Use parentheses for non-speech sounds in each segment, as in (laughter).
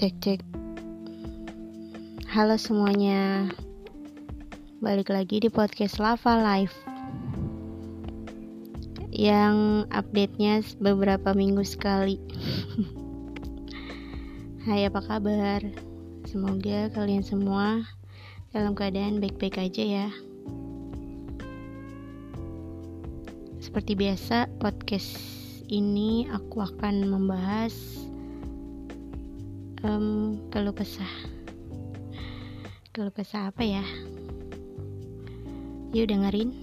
Cek cek. Halo semuanya. Balik lagi di podcast Lava Life. Yang update-nya beberapa minggu sekali. (laughs) Hai, apa kabar? Semoga kalian semua dalam keadaan baik-baik aja ya. Seperti biasa, podcast ini aku akan membahas um, kalau kesah. Kalau kesah apa ya? Yuk dengerin.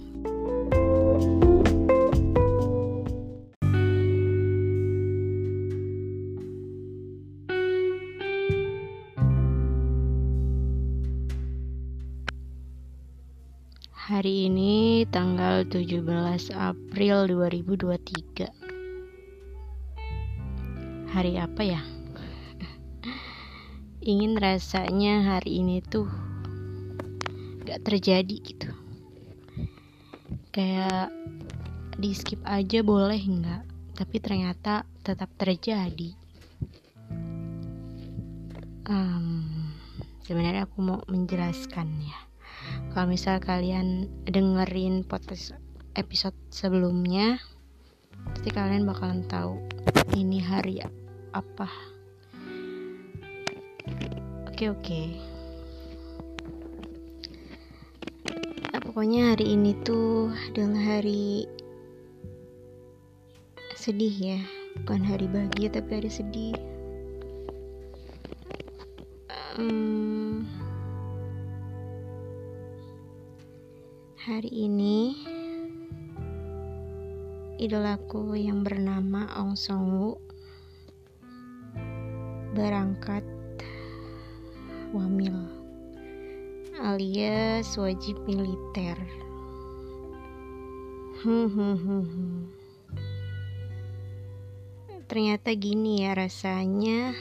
Hari ini tanggal 17 April 2023 Hari apa ya? Ingin rasanya hari ini tuh gak terjadi gitu. Kayak di skip aja boleh nggak tapi ternyata tetap terjadi. Um, sebenarnya aku mau menjelaskan ya. Kalau misal kalian dengerin podcast episode sebelumnya pasti kalian bakalan tahu ini hari apa oke oke. Nah, pokoknya hari ini tuh adalah hari sedih ya. Bukan hari bahagia tapi hari sedih. Um, hari ini idolaku yang bernama Ong Song berangkat wamil alias wajib militer. Ternyata gini ya rasanya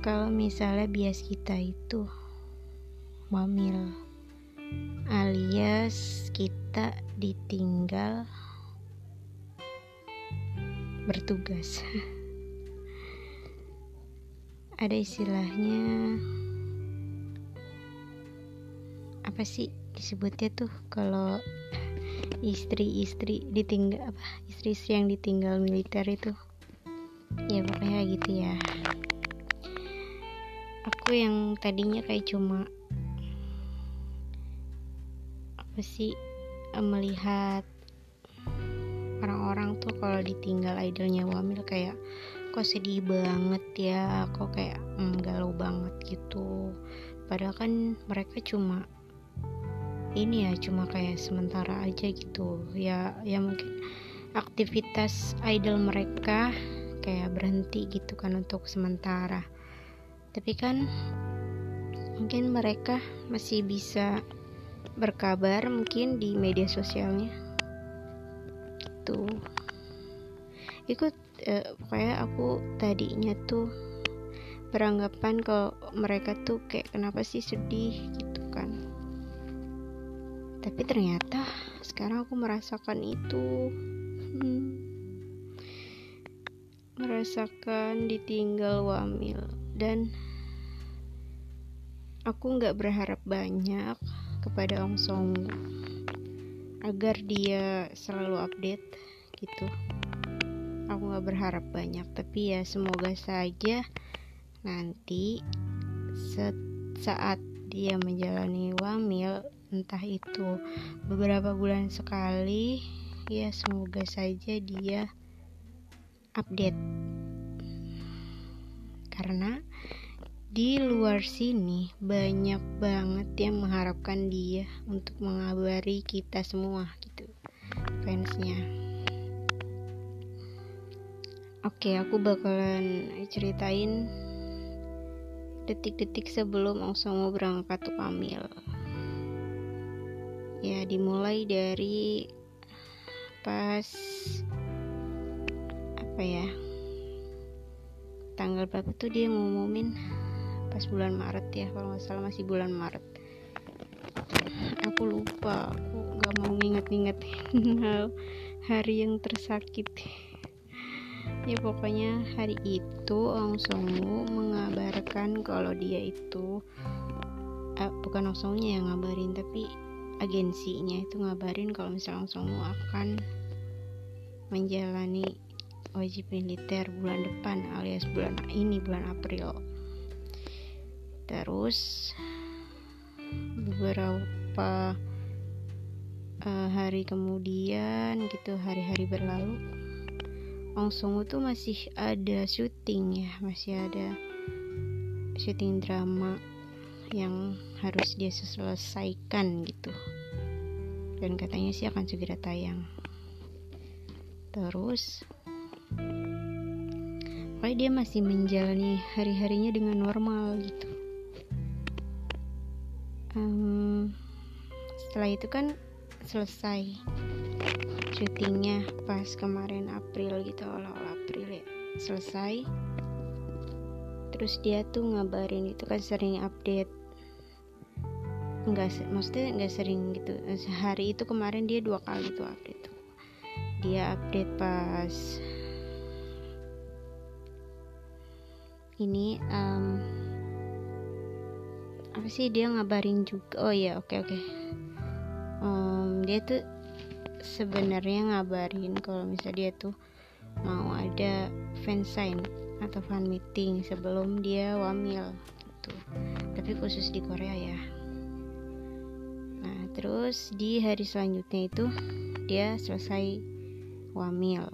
kalau misalnya bias kita itu wamil alias kita ditinggal bertugas. (laughs) ada istilahnya apa sih disebutnya tuh kalau istri-istri ditinggal apa istri-istri yang ditinggal militer itu? Ya pokoknya gitu ya. Aku yang tadinya kayak cuma apa sih melihat orang-orang tuh kalau ditinggal idolnya wamil kayak kok sedih banget ya kok kayak mm, galau banget gitu. Padahal kan mereka cuma ini ya cuma kayak sementara aja gitu. Ya ya mungkin aktivitas idol mereka kayak berhenti gitu kan untuk sementara. Tapi kan mungkin mereka masih bisa berkabar mungkin di media sosialnya. Gitu. Ikut eh, pokoknya aku tadinya tuh beranggapan kalau mereka tuh kayak kenapa sih sedih? gitu kan. Tapi ternyata sekarang aku merasakan itu. Hmm. merasakan ditinggal wamil dan aku nggak berharap banyak kepada Ong Song agar dia selalu update gitu aku gak berharap banyak tapi ya semoga saja nanti saat dia menjalani wamil entah itu beberapa bulan sekali ya semoga saja dia update. Karena di luar sini banyak banget yang mengharapkan dia untuk mengabari kita semua gitu fansnya Oke, aku bakalan ceritain detik-detik sebelum Ong mau berangkat ke Kamil. Ya, dimulai dari pas apa ya? Tanggal berapa tuh dia ngumumin? Pas bulan Maret ya, kalau nggak salah masih bulan Maret. Aku lupa, aku nggak mau nginget-nginget (laughs) hari yang tersakit ya pokoknya hari itu Ong Songwoo mengabarkan kalau dia itu eh, bukan Ong Songwoo yang ngabarin tapi agensinya itu ngabarin kalau misalnya Ong Songwoo akan menjalani wajib militer bulan depan alias bulan ini bulan April. Terus beberapa uh, hari kemudian gitu hari-hari berlalu Ong Song tuh masih ada syuting ya masih ada syuting drama yang harus dia selesaikan gitu. Dan katanya sih akan segera tayang. Terus pokoknya dia masih menjalani hari-harinya dengan normal gitu. Um, setelah itu kan selesai syutingnya pas kemarin April gitu awal-awal April ya. Selesai. Terus dia tuh ngabarin itu kan sering update. Enggak maksudnya enggak sering gitu. Sehari itu kemarin dia dua kali tuh update tuh. Dia update pas ini um, apa sih dia ngabarin juga? Oh ya oke okay, oke. Okay. um, dia tuh sebenarnya ngabarin kalau misalnya dia tuh mau ada fansign atau fan meeting sebelum dia wamil gitu. Tapi khusus di Korea ya. Nah terus di hari selanjutnya itu dia selesai wamil.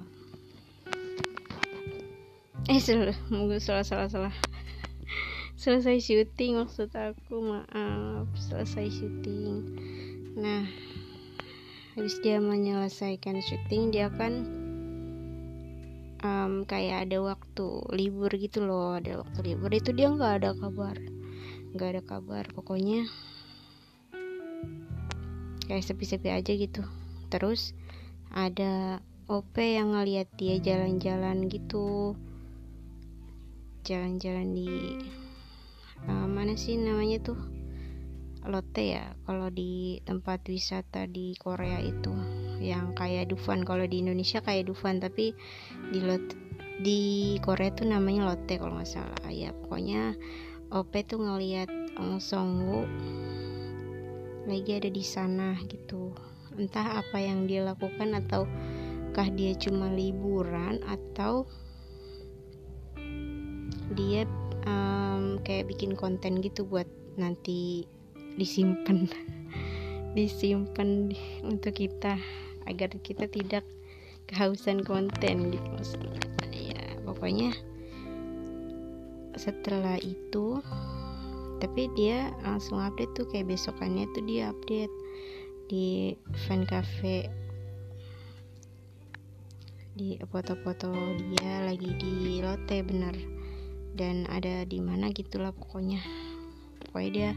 Eh salah salah salah salah. (laughs) Selesai syuting maksud aku maaf. Selesai syuting. Nah habis dia menyelesaikan syuting dia kan um, kayak ada waktu libur gitu loh ada waktu libur. Itu dia nggak ada kabar nggak ada kabar. Pokoknya kayak sepi-sepi aja gitu. Terus ada OP yang ngeliat dia jalan-jalan gitu. Jalan-jalan di uh, mana sih namanya tuh Lotte ya kalau di tempat wisata di Korea itu yang kayak Dufan. Kalau di Indonesia kayak Dufan tapi di Lotte di Korea tuh namanya Lotte kalau nggak salah. Ya pokoknya OP tuh ngelihat Ong Songwoo lagi ada di sana gitu. Entah apa yang dia lakukan ataukah dia cuma liburan atau dia um, kayak bikin konten gitu buat nanti disimpan. (laughs) Disimpan untuk kita agar kita tidak kehausan konten gitu maksudnya ya pokoknya setelah itu tapi dia langsung update tuh kayak besokannya tuh dia update di fan cafe. Di foto-foto dia lagi di Lotte bener. Dan ada di mana gitulah pokoknya pokoknya dia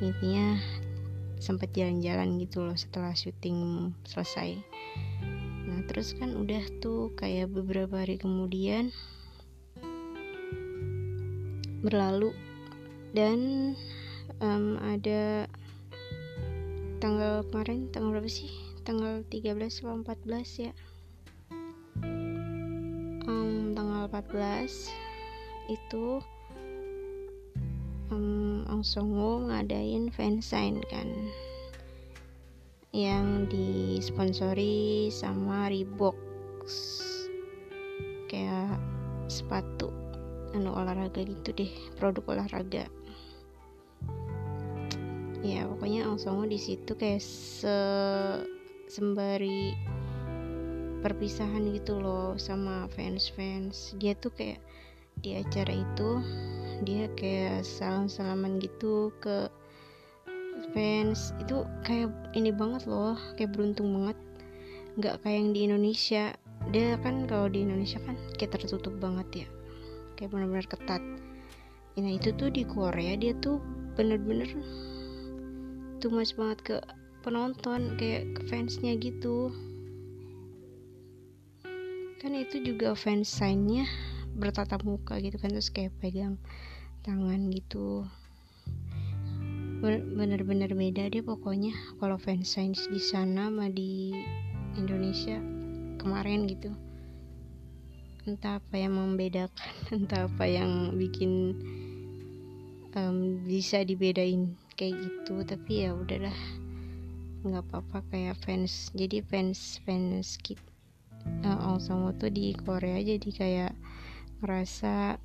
intinya sempat jalan-jalan gitu loh setelah syuting selesai. Nah terus kan udah tuh kayak beberapa hari kemudian berlalu dan um, ada tanggal kemarin tanggal berapa sih? Tanggal 13 atau 14 ya? Um, tanggal 14 itu um, Ong Songwoo ngadain fansign kan yang disponsori sama Reebok. Kayak sepatu anu olahraga gitu deh produk olahraga. Ya pokoknya Ong Songwoo di situ kayak se sembari perpisahan gitu loh sama fans-fans. Dia tuh kayak di acara itu dia kayak salam salaman gitu ke fans. Itu kayak ini banget loh kayak beruntung banget. Nggak kayak yang di Indonesia. Dia kan kalau di Indonesia kan kayak tertutup banget ya. Kayak benar-benar ketat. Nah itu tuh di Korea dia tuh bener-bener tuh mas banget ke penonton kayak ke fansnya gitu. Kan itu juga fans signnya bertatap muka gitu kan terus kayak pegang tangan gitu. Bener-bener beda deh pokoknya. Kalau fansigns di sana sama di Indonesia kemarin gitu. Entah apa yang membedakan (laughs) entah apa yang bikin um, bisa dibedain kayak gitu. Tapi ya udahlah nggak apa-apa kayak fans. Jadi fans fans kita uh, Ong tuh di Korea jadi kayak ngerasa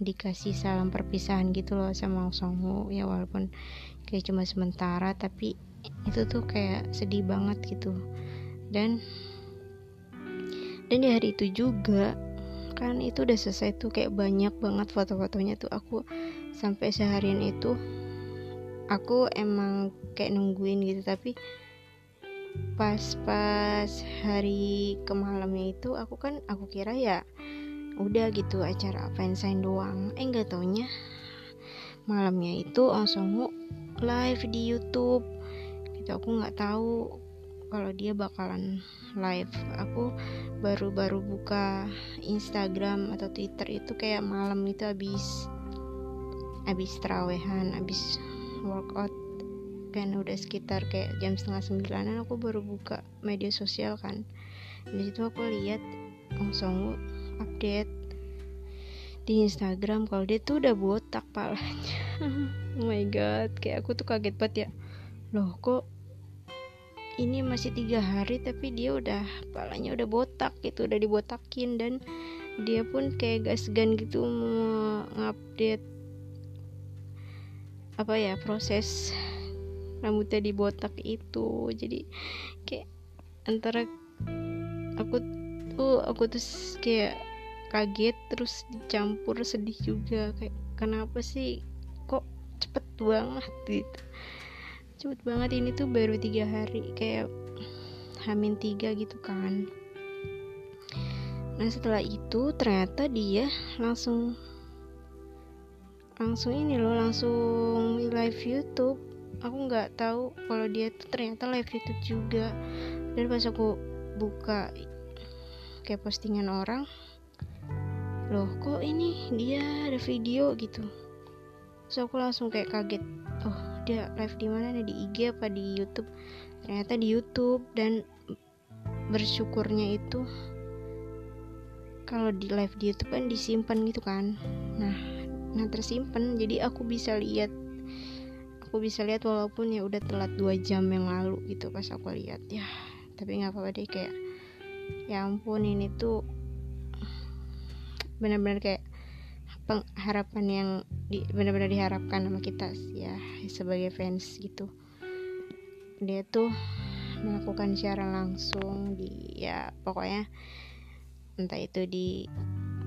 dikasih salam perpisahan gitu loh sama Ong ya walaupun kayak cuma sementara tapi itu tuh kayak sedih banget gitu. Dan dan di hari itu juga kan itu udah selesai tuh kayak banyak banget foto-fotonya tuh. Aku sampai seharian itu aku emang kayak nungguin gitu. Tapi pas-pas hari kemalamnya itu aku kan aku kira ya udah gitu acara fansign doang. Eh nggak taunya. Malamnya itu Songhu live di YouTube. Gitu aku nggak tahu kalau dia bakalan live. Aku baru-baru buka Instagram atau Twitter itu kayak malam itu habis habis terawehan habis workout. Kan udah sekitar kayak jam setengah sembilanan aku baru buka media sosial kan. Di situ aku lihat Ong Songwu update di Instagram kalau dia tuh udah botak palanya. (laughs) Oh my god kayak aku tuh kaget banget ya. Loh kok ini masih tiga hari tapi dia udah palanya udah botak gitu udah dibotakin dan dia pun kayak gak segan gitu mau ngupdate apa ya proses rambutnya dibotak itu. Jadi kayak antara aku tuh aku tuh kayak kaget terus dicampur sedih juga kayak kenapa sih kok cepet banget gitu. Cepet banget ini tuh baru tiga hari kayak hamin tiga gitu kan. Nah setelah itu ternyata dia langsung langsung ini loh langsung live YouTube. Aku nggak tahu kalau dia tuh ternyata live YouTube juga. Dan pas aku buka kayak postingan orang. Loh kok ini dia ada video gitu? So aku langsung kayak kaget. Oh dia live di mana? Di IG apa di YouTube? Ternyata di YouTube dan bersyukurnya itu kalau di live di YouTube kan disimpan gitu kan. Nah nah tersimpan. Jadi aku bisa lihat aku bisa lihat walaupun ya udah telat dua jam yang lalu gitu pas aku lihat. Ya tapi nggak apa-apa deh kayak ya ampun ini tuh benar-benar kayak pengharapan yang di, benar-benar diharapkan sama kita ya sebagai fans gitu. Dia tuh melakukan siaran langsung di ya pokoknya entah itu di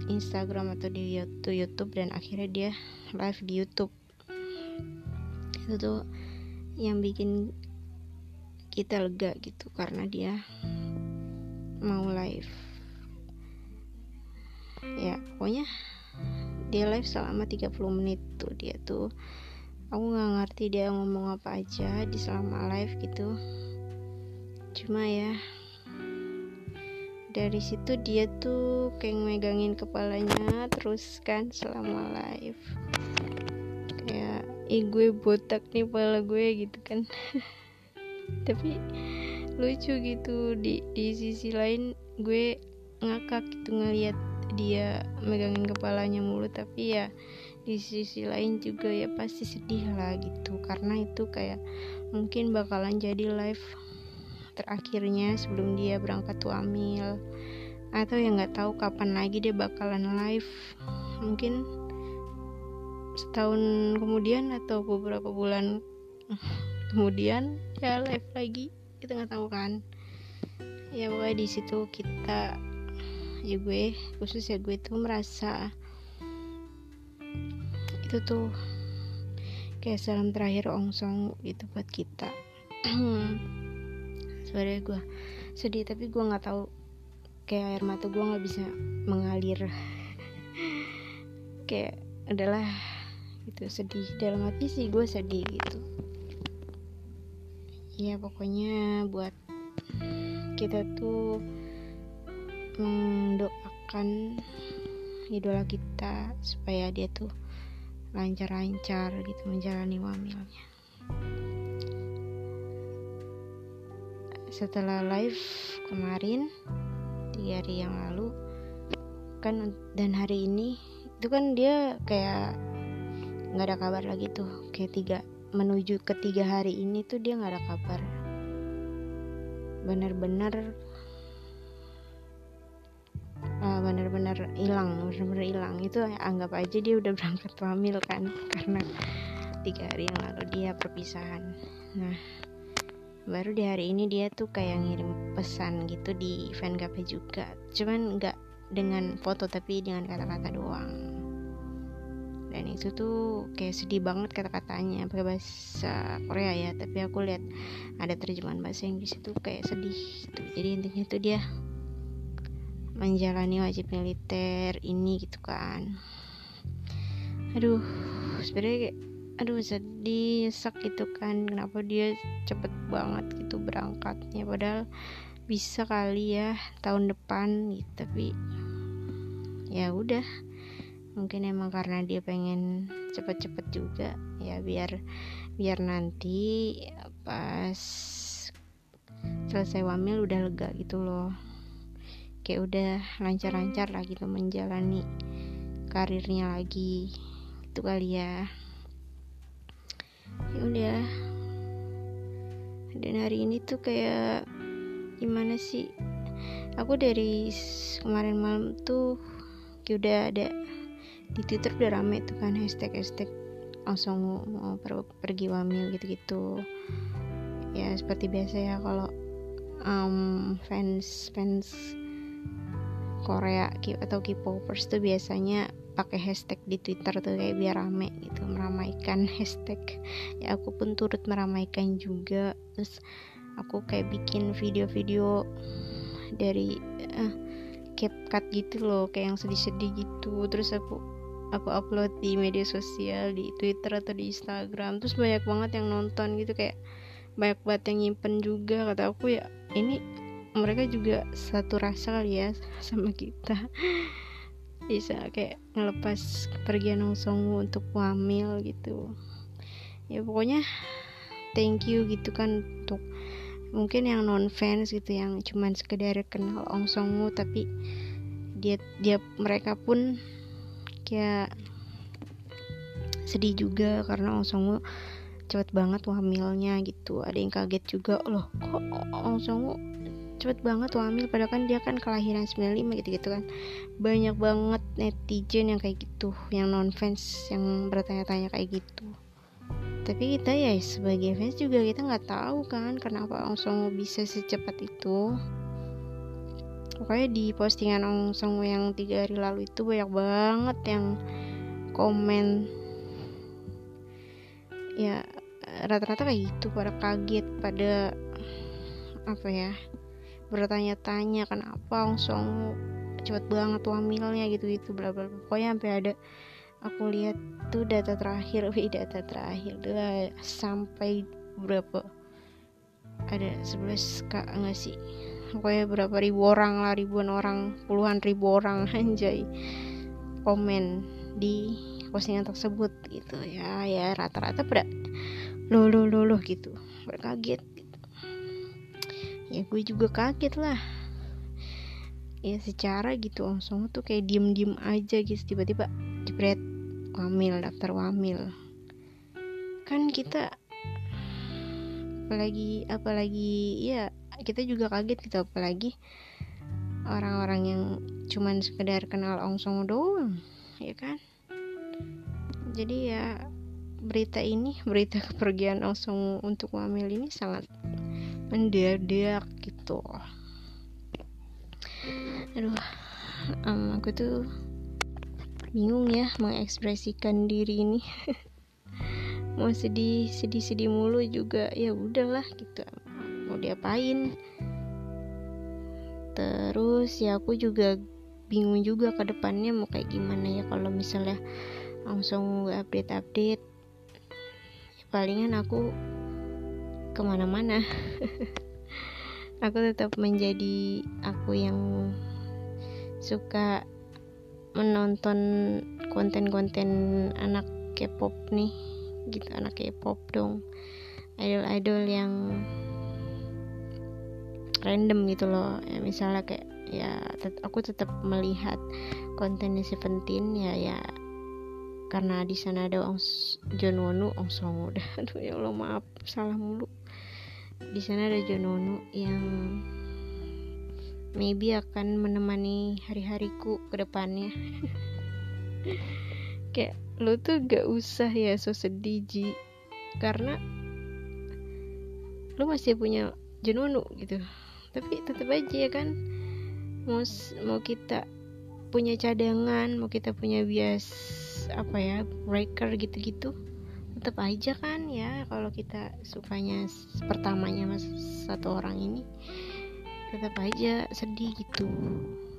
Instagram atau di YouTube, YouTube dan akhirnya dia live di YouTube. Itu tuh yang bikin kita lega gitu karena dia mau live. Ya pokoknya dia live selama 30 menit tuh dia tuh. Aku nggak ngerti dia ngomong apa aja di selama live gitu. Cuma ya dari situ dia tuh kayak megangin kepalanya terus kan selama live. Kayak ih gue botak nih kepala gue gitu kan. (laughs) Tapi lucu gitu. Di di sisi lain gue ngakak gitu ngeliat dia megangin kepalanya mulu. Tapi ya di sisi lain juga ya pasti sedih lah gitu. Karena itu kayak mungkin bakalan jadi live terakhirnya sebelum dia berangkat tuh amil atau yang nggak tahu kapan lagi dia bakalan live mungkin setahun kemudian atau beberapa bulan (laughs) kemudian ya live lagi kita nggak tahu kan. Ya pokoknya di situ kita ya gue khusus ya gue tuh merasa itu tuh kayak salam terakhir ongsong gitu buat kita. (clears throat) Sebenarnya gue sedih tapi gue nggak tahu kayak air mata gue nggak bisa mengalir. (laughs) Kayak adalah itu sedih. Dalam hati sih gue sedih gitu ya pokoknya buat kita tuh mendoakan idola kita supaya dia tuh lancar-lancar gitu menjalani wamilnya setelah live kemarin tiga hari yang lalu kan dan hari ini itu kan dia kayak nggak ada kabar lagi tuh kayak tiga menuju ketiga hari ini tuh dia nggak ada kabar. Benar-benar uh, benar-benar hilang benar-benar hilang. Itu anggap aja dia udah (laughs) berangkat hamil kan karena tiga hari yang lalu dia perpisahan. Nah baru di hari ini dia tuh kayak ngirim pesan gitu di fan juga. Cuman nggak dengan foto tapi dengan kata-kata doang dan itu tuh kayak sedih banget kata-katanya pakai bahasa Korea ya. Tapi aku lihat ada terjemahan bahasa Inggris itu kayak sedih gitu. jadi intinya tuh dia menjalani wajib militer ini gitu kan. Aduh sebenarnya aduh sedih nyesek gitu kan. Kenapa dia cepet banget gitu berangkatnya? Padahal bisa kali ya tahun depan gitu. Tapi ya udah mungkin emang karena dia pengen cepet-cepet juga ya biar biar nanti pas selesai wamil udah lega gitu loh. Kayak udah lancar-lancar lah gitu menjalani karirnya lagi itu kali ya. Ya udah. Dan hari ini tuh kayak gimana sih? Aku dari kemarin malam tuh kayak udah ada di twitter udah rame tuh kan hashtag hashtag langsung mau per pergi wamil gitu-gitu. Ya seperti biasa ya kalau um, fans fans Korea atau K-popers tuh biasanya pakai hashtag di Twitter tuh kayak biar rame gitu meramaikan (laughs) hashtag. Ya aku pun turut meramaikan juga. Terus aku kayak bikin video-video dari uh, CapCut gitu loh kayak yang sedih-sedih gitu. Terus aku aku upload di media sosial di Twitter atau di Instagram terus banyak banget yang nonton gitu kayak banyak banget yang nyimpen juga kata aku ya ini mereka juga satu rasa kali ya (laughs) sama kita. Bisa kayak ngelepas kepergian Ong Song untuk wamil gitu. Ya pokoknya thank you gitu kan untuk mungkin yang non fans gitu yang cuman sekedar kenal Ong Song tapi dia dia mereka pun kayak sedih juga karena Ong Song cepet banget wamilnya gitu. Ada yang kaget juga loh kok Ong Song cepet banget hamil? Padahal kan dia kan kelahiran 95 gitu gitu kan. Banyak banget netizen yang kayak gitu yang non fans yang bertanya-tanya kayak gitu. Tapi kita ya sebagai fans juga kita nggak tahu kan kenapa Ong Song bisa secepat itu pokoknya di postingan Ong Song yang tiga hari lalu itu banyak banget yang komen. Ya rata-rata kayak gitu pada kaget pada apa ya bertanya-tanya kenapa langsung cepet banget hamilnya? gitu gitu bla bla. Pokoknya sampai ada aku lihat tuh data terakhir wih data terakhir udah sampai berapa? Ada 11 kak enggak sih pokoknya berapa ribu orang lah ribuan orang puluhan ribu orang (laughs) anjay. Komen di postingan tersebut gitu ya ya rata-rata pada lo lo lo lo gitu. Berkaget ya gue juga kaget lah. Ya secara gitu langsung tuh kayak diem diem aja gitu tiba-tiba jebret wamil daftar wamil. Kan kita apalagi apalagi ya kita juga kaget gitu apalagi orang-orang yang cuman sekedar kenal Ong Song doang ya kan? Jadi ya berita ini (laughs) berita kepergian Ong Song untuk wamil ini sangat mendadak gitu. Aduh um, aku tuh bingung ya mengekspresikan diri ini. (laughs) Mau sedih sedih sedih mulu juga ya udahlah gitu mau diapain. Terus ya aku juga bingung juga ke depannya mau kayak gimana ya kalau misalnya langsung update update ya palingan aku ke mana-mana. (laughs) Aku tetap menjadi aku yang suka menonton konten-konten anak K-pop nih. Gitu anak K-pop dong. Idol-idol yang random gitu loh. Ya, misalnya kayak ya tet aku tetap melihat kontennya Seventeen ya ya karena di sana ada Ong John Wonu. Ong Song udah (laughs) aduh ya Allah maaf salah mulu. Di sana ada John Wonu yang maybe akan menemani hari-hariku ke depannya. (laughs) Kayak lo tuh gak usah ya so sedih Ji. Karena lo masih punya jenunu gitu tapi tetap aja ya kan mau mau kita punya cadangan mau kita punya bias apa ya breaker gitu-gitu tetap aja kan ya kalau kita sukanya pertamanya mas satu orang ini. Tetap aja sedih gitu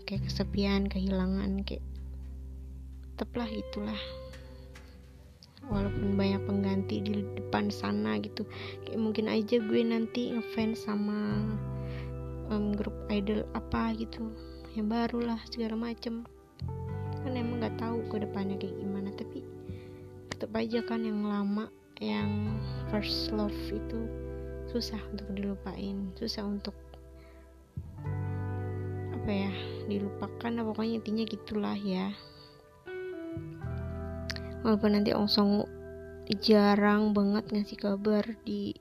kayak kesepian kehilangan kayak tetaplah itulah. Walaupun banyak pengganti di depan sana gitu kayak mungkin aja gue nanti ngefans sama um, grup idol apa gitu yang baru lah segala macem. Kan emang nggak tahu ke depannya kayak gimana tapi tetap aja kan yang lama yang first love itu susah untuk dilupain susah untuk apa ya dilupakan pokoknya intinya gitulah ya. Walaupun nanti Ong Song jarang banget ngasih kabar di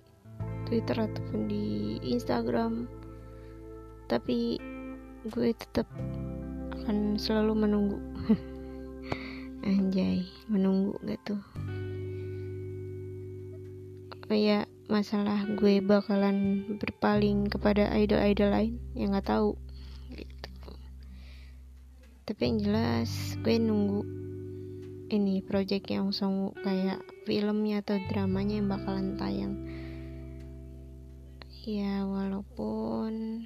Twitter ataupun di Instagram tapi gue tetap akan selalu menunggu. (laughs) Anjay menunggu gak tuh? Kayak masalah gue bakalan berpaling kepada idol-idol lain yang nggak tahu gitu. Tapi yang jelas gue nunggu ini project yang song kayak filmnya atau dramanya yang bakalan tayang. Ya walaupun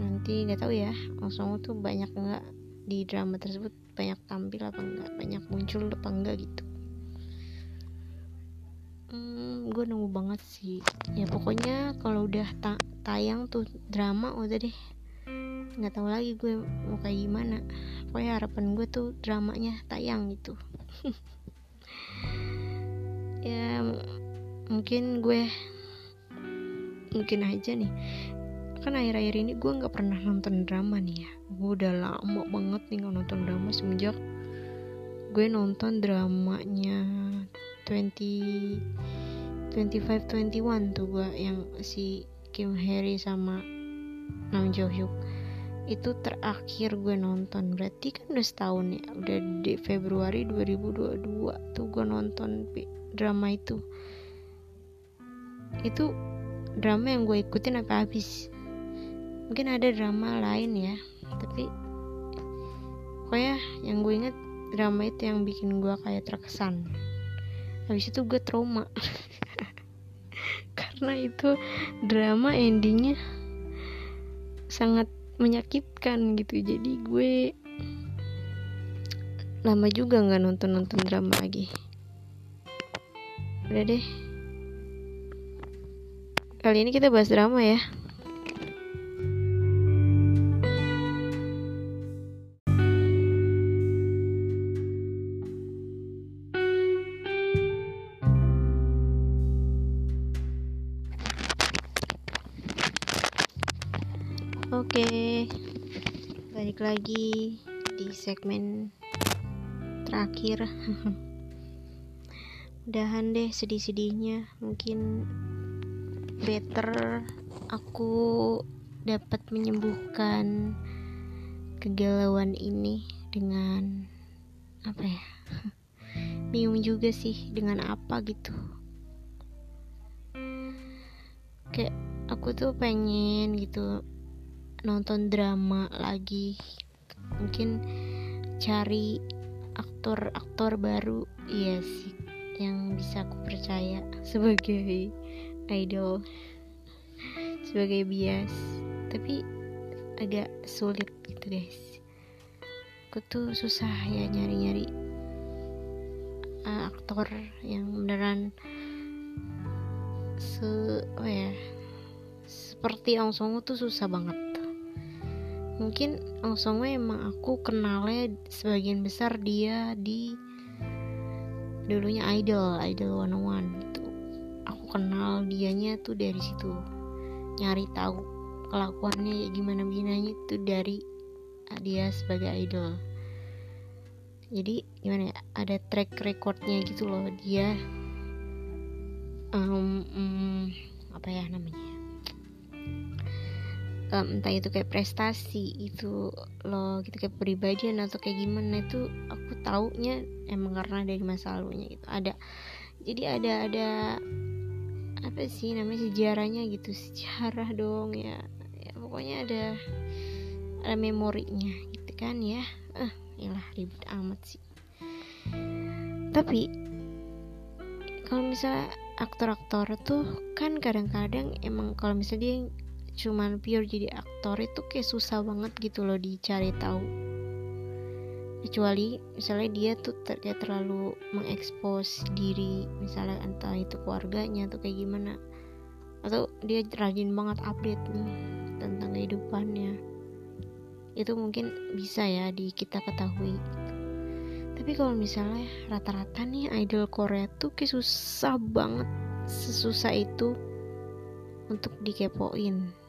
nanti nggak tahu ya Song tuh banyak nggak di drama tersebut banyak tampil apa enggak banyak muncul apa enggak gitu. Hmm, gue nunggu banget sih. Ya pokoknya kalau udah ta tayang tuh drama udah deh. Nggak tahu lagi gue mau kayak gimana. Pokoknya harapan gue tuh dramanya tayang gitu. (laughs) Ya mungkin gue mungkin aja nih kan akhir-akhir ini gue nggak pernah nonton drama nih ya. Gue udah lama banget nih nggak nonton drama semenjak gue nonton dramanya 20 25 21 tuh gue yang si Kim Harry sama Nam Jo Hyuk. Itu terakhir gue nonton. Berarti kan udah setahun ya udah di Februari 2022 tuh gue nonton drama itu. Itu drama yang gue ikutin apa habis mungkin ada drama lain ya tapi pokoknya yang gue inget drama itu yang bikin gue kayak terkesan. Habis itu gue trauma. (laughs) Karena itu drama endingnya sangat menyakitkan gitu. Jadi gue lama juga nggak nonton nonton drama lagi. Udah deh. Kali ini kita bahas drama ya Oke, balik lagi di segmen terakhir. (laughs) Udahan deh sedih-sedihnya, mungkin better aku dapat menyembuhkan kegalauan ini dengan apa ya? (laughs) Bingung juga sih dengan apa gitu. Kayak aku tuh pengen gitu nonton drama lagi. Mungkin cari aktor-aktor baru. Iya sih yang bisa aku percaya (laughs) sebagai idol sebagai bias. Tapi agak sulit gitu guys. Aku tuh susah ya nyari-nyari uh, aktor yang beneran se oh ya seperti Ong Song tuh susah banget mungkin Ong emang aku kenalnya sebagian besar dia di dulunya idol idol one one gitu. Aku kenal dianya tuh dari situ. Nyari tahu kelakuannya ya gimana gimana itu dari dia sebagai idol. Jadi gimana ya ada track recordnya gitu loh. Dia um, um, apa ya namanya um, entah itu kayak prestasi itu loh gitu kayak pribadian atau kayak gimana itu aku taunya emang karena dari masa lalunya gitu. Ada jadi ada ada apa sih namanya sejarahnya gitu sejarah dong ya. Ya pokoknya ada ada memorinya gitu kan ya. Eh ilah ribet amat sih. Tapi kalau misalnya aktor-aktor tuh kan kadang-kadang emang kalau misalnya dia cuman pure jadi aktor itu kayak susah banget gitu loh dicari tahu. Kecuali misalnya dia tuh ter kayak terlalu mengekspos diri misalnya entah itu keluarganya atau kayak gimana. Atau dia rajin banget update nih tentang kehidupannya. Itu mungkin bisa ya di kita ketahui. Tapi kalau misalnya rata-rata nih idol Korea tuh kayak susah banget sesusah itu untuk dikepoin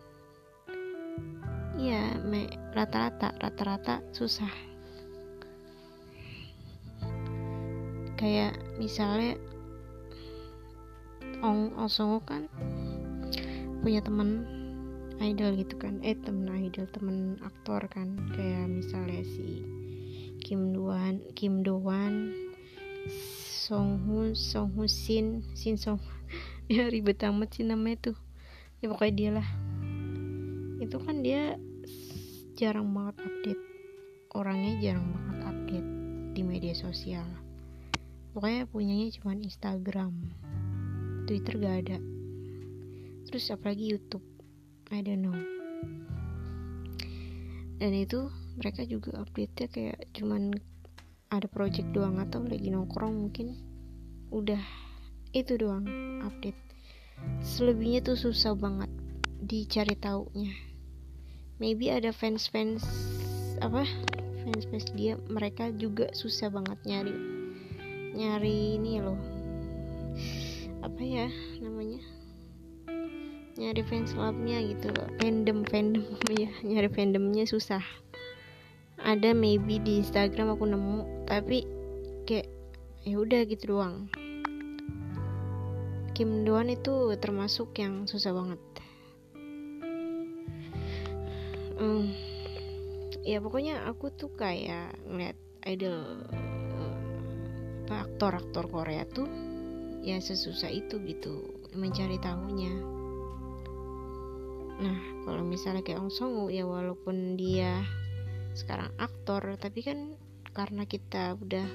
ya rata-rata rata-rata susah. Kayak misalnya Ong Osongo kan punya temen idol gitu kan. Eh temen idol temen aktor kan. Kayak misalnya si Kim Doan Kim Doan Song Hu Song Hu Sin Sin Song (laughs) ya ribet amat sih namanya tuh. Ya pokoknya dia lah. Itu kan dia jarang banget update. Orangnya jarang banget update di media sosial. Pokoknya punyanya cuma Instagram Twitter gak ada. Terus apalagi YouTube? I don't know. Dan itu mereka juga update-nya kayak cuman ada project doang atau lagi nongkrong mungkin. Udah itu doang update. Selebihnya tuh susah banget dicari taunya maybe ada fans-fans apa fans-fans dia mereka juga susah banget nyari nyari ini loh. Apa ya namanya? Nyari fans clubnya gitu loh. Fandom fandom (laughs) ya nyari fandomnya susah. Ada maybe di Instagram aku nemu tapi kayak ya udah gitu doang. Kim Doan itu termasuk yang susah banget hmm, ya pokoknya aku tuh kayak ngeliat idol aktor-aktor Korea tuh ya sesusah itu gitu mencari tahunya. Nah kalau misalnya kayak Ong Song ya walaupun dia sekarang aktor tapi kan karena kita udah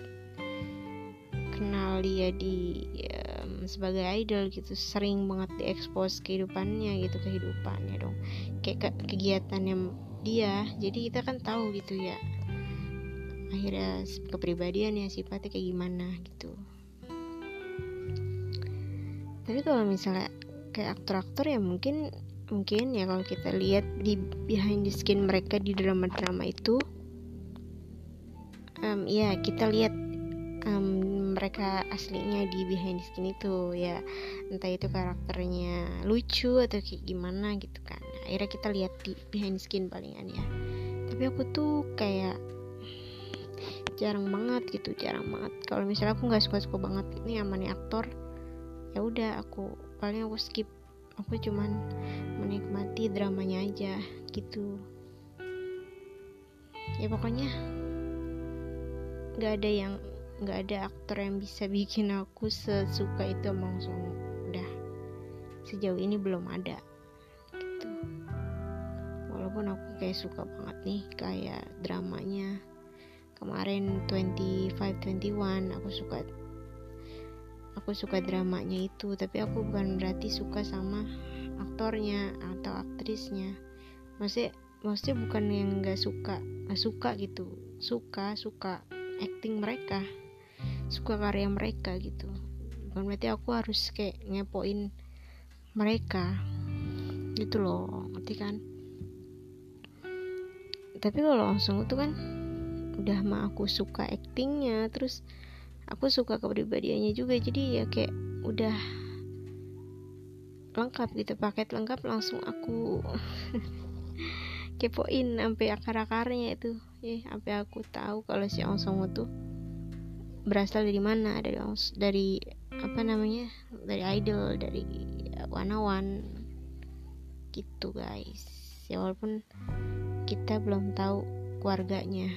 kenal dia di um, sebagai idol gitu sering banget diekspos kehidupannya gitu kehidupannya dong kayak kegiatannya dia jadi kita kan tahu gitu ya akhirnya kepribadiannya sifatnya kayak gimana gitu. Tapi kalau misalnya kayak aktor-aktor ya mungkin mungkin ya kalau kita lihat di behind the skin mereka di drama-drama itu um, ya kita lihat um, mereka aslinya di behind the skin itu ya entah itu karakternya lucu atau kayak gimana gitu kan akhirnya kita lihat di behind skin palingan ya. Tapi aku tuh kayak jarang banget gitu jarang banget. Kalau misalnya aku nggak suka suka banget ini amannya aktor ya udah aku paling aku skip. Aku cuman menikmati dramanya aja gitu. Ya pokoknya nggak ada yang nggak ada aktor yang bisa bikin aku sesuka itu langsung udah sejauh ini belum ada aku kayak suka banget nih kayak dramanya. Kemarin 2521 aku suka aku suka dramanya itu. Tapi aku bukan berarti suka sama aktornya atau aktrisnya. Maksudnya maksudnya bukan yang nggak suka nggak suka gitu. Suka suka acting mereka. Suka karya mereka gitu. Bukan berarti aku harus kayak ngepoin mereka. Gitu loh ngerti kan tapi kalau langsung itu kan udah mah aku suka actingnya terus aku suka kepribadiannya juga. Jadi ya kayak udah lengkap gitu paket lengkap langsung aku (laughs) kepoin sampai akar-akarnya itu. Ya sampai aku tahu kalau si Ong tuh berasal dari mana dari dari apa namanya dari idol dari wanawan gitu guys. Ya walaupun kita belum tahu keluarganya.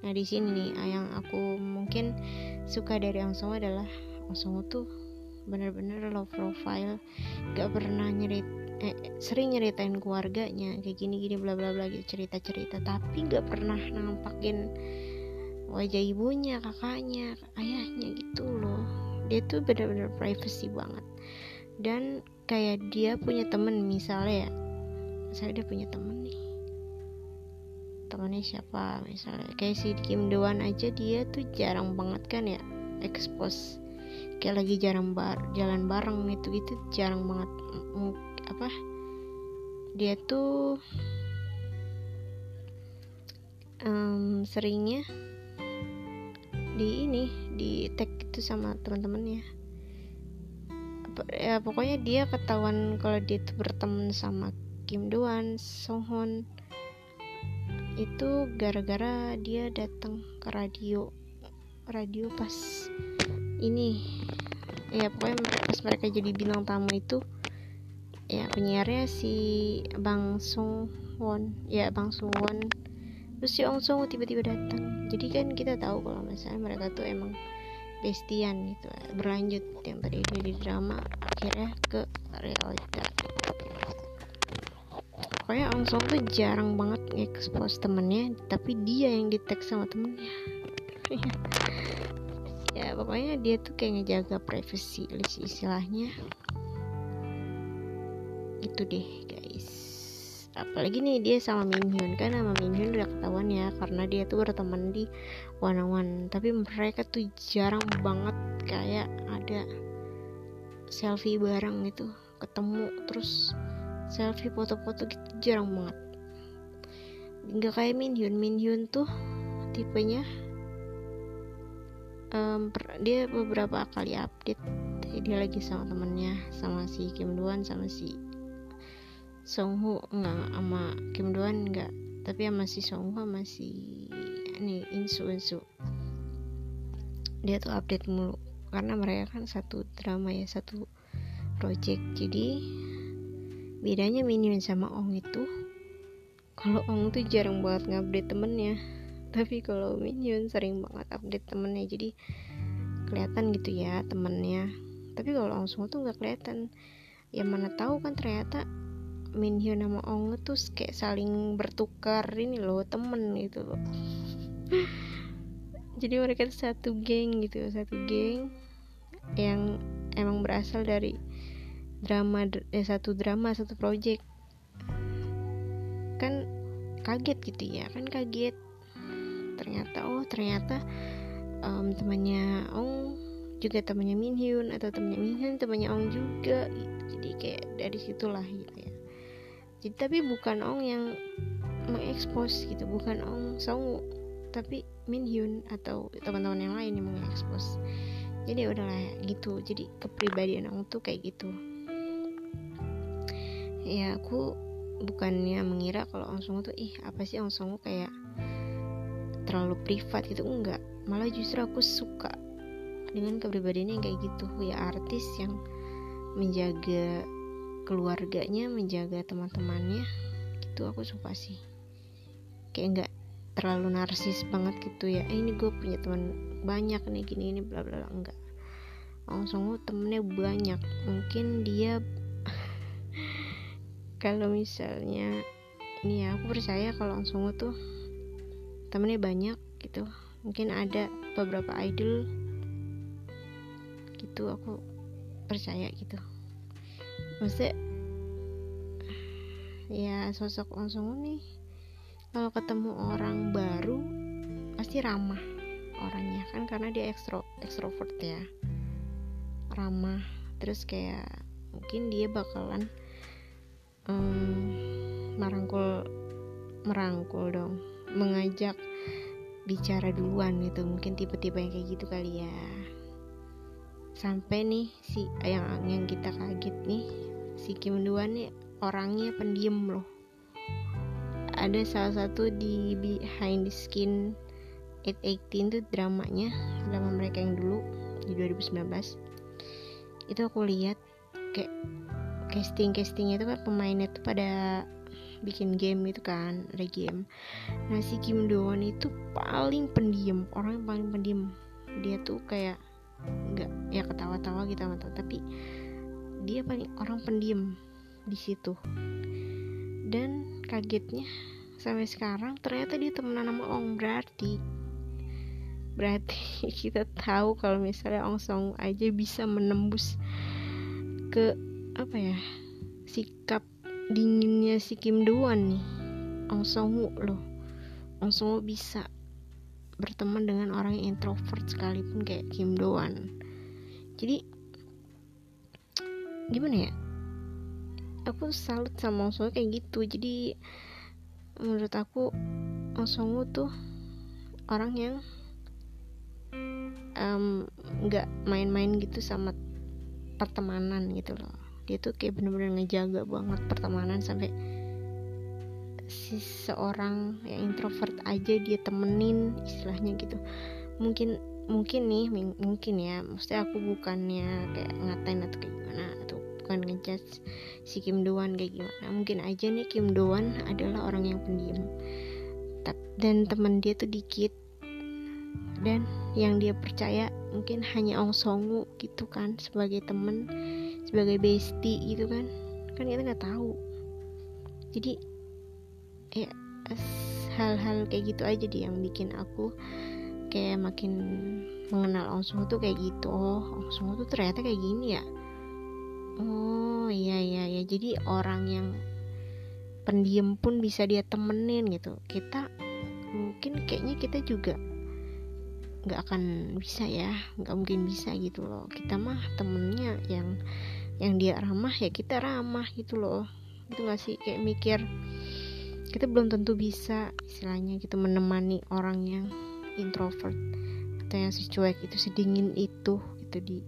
Nah di sini nih yang aku mungkin suka dari Ong Song adalah Ong Song tuh bener-bener low profile gak pernah nyerit eh, sering nyeritain keluarganya kayak gini gini bla bla bla gitu cerita cerita tapi gak pernah nampakin wajah ibunya kakaknya ayahnya gitu loh. Dia tuh bener-bener privacy banget. Dan kayak dia punya temen misalnya ya saya dia punya temen temennya siapa misalnya. Kayak si Kim Dewan aja dia tuh jarang banget kan ya expose. Kayak lagi jarang bar jalan bareng itu gitu jarang banget apa? Dia tuh um, seringnya di ini di tag itu sama teman-temannya ya pokoknya dia ketahuan kalau dia tuh berteman sama Kim Doan, Song itu gara-gara dia datang ke radio. Radio pas ini. Ya pokoknya pas mereka jadi bintang tamu itu ya penyiarnya si Bang Sung Won. Ya Bang Sung Won. Terus si Ong Sung tiba-tiba datang. Jadi kan kita tahu kalau misalnya mereka tuh emang bestian gitu. Berlanjut yang tadi di drama akhirnya ke realita pokoknya Sung tuh jarang banget ngekspos temennya tapi dia yang di tag sama temennya. (laughs) Ya pokoknya dia tuh kayak ngejaga privacy istilahnya. Itu deh guys. Apalagi nih dia sama Min Hyun kan sama Min Hyun udah ketahuan ya karena dia tuh berteman di One on One tapi mereka tuh jarang banget kayak ada selfie bareng gitu ketemu terus selfie foto-foto gitu jarang banget. Nggak kayak Min Hyun. Min Hyun tuh tipenya um, dia beberapa kali update. Dia lagi sama temennya sama si Kim Duan sama si Song Ho enggak sama Kim Duan enggak tapi sama si Song Ho sama si ini Insu Insu. Dia tuh update mulu. Karena mereka kan satu drama ya satu project. Jadi bedanya Minion sama Ong itu kalau Ong tuh jarang banget ngupdate temennya. (laughs) Tapi kalau Minion sering banget update temennya jadi kelihatan gitu ya temennya. Tapi kalau langsung tuh nggak kelihatan. Ya mana tahu kan ternyata Minhyun sama Ong tuh kayak saling bertukar ini loh temen gitu loh. (laughs) Jadi mereka satu geng gitu satu geng yang emang berasal dari drama eh, satu drama satu project. Kan kaget gitu ya kan kaget. Ternyata oh ternyata um, temannya Ong juga temannya Min Hyun atau temannya Min Hyun temannya Ong juga. Jadi kayak dari situlah gitu ya. Jadi tapi bukan Ong yang mengekspos gitu bukan Ong Song tapi Min Hyun atau teman-teman yang lain yang mengekspos. Jadi udahlah gitu. Jadi kepribadian Ong tuh kayak gitu ya aku bukannya mengira kalau Ong Song tuh ih apa sih Ong Song kayak terlalu privat gitu? Enggak malah justru aku suka dengan kepribadian yang kayak gitu. Ya artis yang menjaga keluarganya menjaga teman-temannya gitu aku suka sih. Kayak enggak terlalu narsis banget gitu ya eh, ini gue punya teman banyak nih gini ini bla bla enggak langsung temennya banyak. Mungkin dia kalau misalnya ini ya aku percaya kalau langsung tuh temennya banyak gitu. Mungkin ada beberapa idol gitu aku percaya gitu. Maksudnya ya sosok langsung nih kalau ketemu orang baru pasti ramah orangnya. Kan karena dia ekstro ekstrovert ya. Ramah. Terus kayak mungkin dia bakalan um, merangkul merangkul dong. Mengajak bicara duluan gitu. Mungkin tipe-tipe yang kayak gitu kali ya. Sampai nih si yang yang kita kaget nih. Si Kim Duan nih orangnya pendiam loh. Ada salah satu di Behind the Skin 818 tuh dramanya drama mereka yang dulu di 2019 itu aku lihat kayak casting castingnya itu kan pemainnya tuh pada bikin game gitu kan ada game. Nah si Kim Doan itu paling pendiam orang yang paling pendiam. Dia tuh kayak nggak ya ketawa-tawa gitu sama tapi dia paling orang pendiam di situ. Dan kagetnya sampai sekarang ternyata dia temenan sama Ong berarti. Berarti (laughs) kita tahu kalau misalnya Ong Song aja bisa menembus ke apa ya? Sikap dinginnya si Kim Doan nih. Ong Song Woo loh. Ong Song Woo bisa berteman dengan orang yang introvert sekalipun kayak Kim Doan jadi gimana ya? Aku salut sama Ong Song kayak gitu. Jadi menurut aku Ong Song Woo tuh orang yang nggak um, main-main gitu sama pertemanan gitu loh dia tuh kayak bener-bener ngejaga banget pertemanan sampai si seorang yang introvert aja dia temenin istilahnya gitu. Mungkin mungkin nih mungkin ya. Maksudnya aku bukannya kayak ngatain atau kayak gimana atau bukan ngejudge si Kim Doan kayak gimana. Mungkin aja nih Kim Doan adalah orang yang pendiam. Dan teman dia tuh dikit. Dan yang dia percaya mungkin hanya Ong Songu gitu kan sebagai temen sebagai bestie gitu kan. Kan kita nggak tahu. Jadi ya hal-hal kayak gitu aja deh yang bikin aku kayak makin mengenal Ong tuh kayak gitu. Oh Ong tuh ternyata kayak gini ya? Oh iya iya ya jadi orang yang pendiam pun bisa dia temenin gitu. Kita mungkin kayaknya kita juga nggak akan bisa ya. Nggak mungkin bisa gitu loh. Kita mah temennya yang yang dia ramah ya kita ramah gitu loh. Itu gak sih? Kayak mikir kita belum tentu bisa istilahnya gitu menemani orang yang introvert atau yang si cuek itu sedingin itu gitu di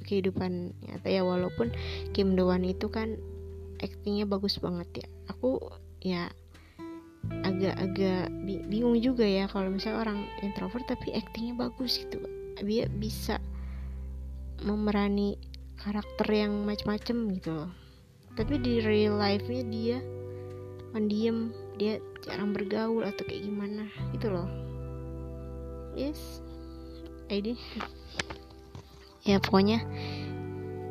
kehidupan nyata ya. Walaupun Kim Doan itu kan aktingnya bagus banget ya. Aku ya agak-agak bingung juga ya kalau misalnya orang introvert tapi aktingnya bagus gitu. Dia bisa memerani karakter yang macam-macam gitu loh. Tapi di real life-nya dia pendiam dia jarang bergaul atau kayak gimana gitu loh. Yes ini (laughs) ya pokoknya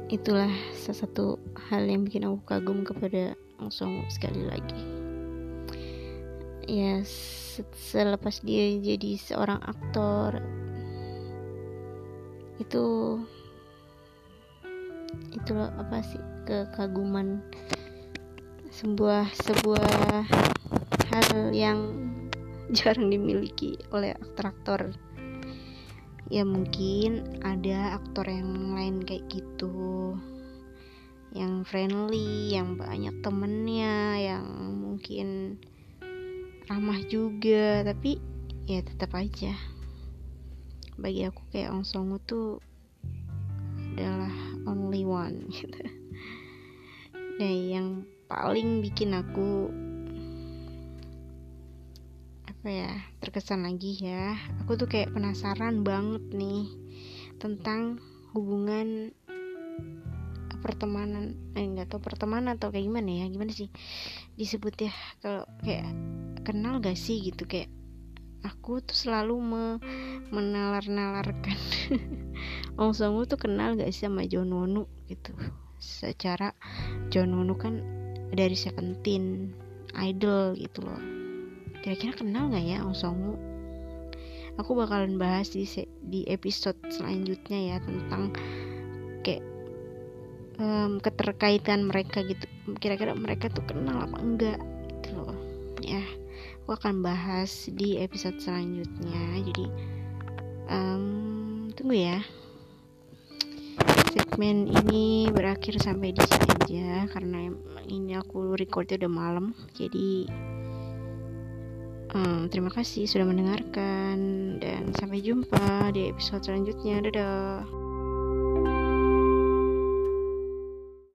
itulah salah satu hal yang bikin aku kagum kepada Ong Song sekali lagi. Ya selepas dia jadi seorang aktor itu itu apa sih kekaguman sebuah sebuah hal yang (laughs) jarang dimiliki oleh aktor-aktor. Ya mungkin ada aktor yang lain kayak gitu yang friendly yang banyak temennya yang mungkin ramah juga tapi ya tetap aja. Bagi aku kayak Ong Song tuh adalah only one (laughs) gitu. Nah yang paling bikin aku apa ya terkesan lagi ya aku tuh kayak penasaran banget nih tentang hubungan pertemanan eh nggak tahu pertemanan atau kayak gimana ya gimana sih disebut ya kalau kayak kenal gak sih gitu kayak aku tuh selalu me menalar-nalarkan. (laughs) Ong Song tuh kenal gak sih sama John Wonu gitu? Secara John Wonu kan dari Seventeen idol gitu loh. Kira-kira kenal nggak ya Ong Song aku bakalan bahas di di episode selanjutnya ya tentang kayak um, keterkaitan mereka gitu. Kira-kira mereka tuh kenal apa enggak gitu loh. Ya aku akan bahas di episode selanjutnya jadi um, tunggu ya segmen ini berakhir sampai di sini aja karena ini aku recordnya udah malam jadi Hmm, terima kasih sudah mendengarkan dan sampai jumpa di episode selanjutnya. Dadah.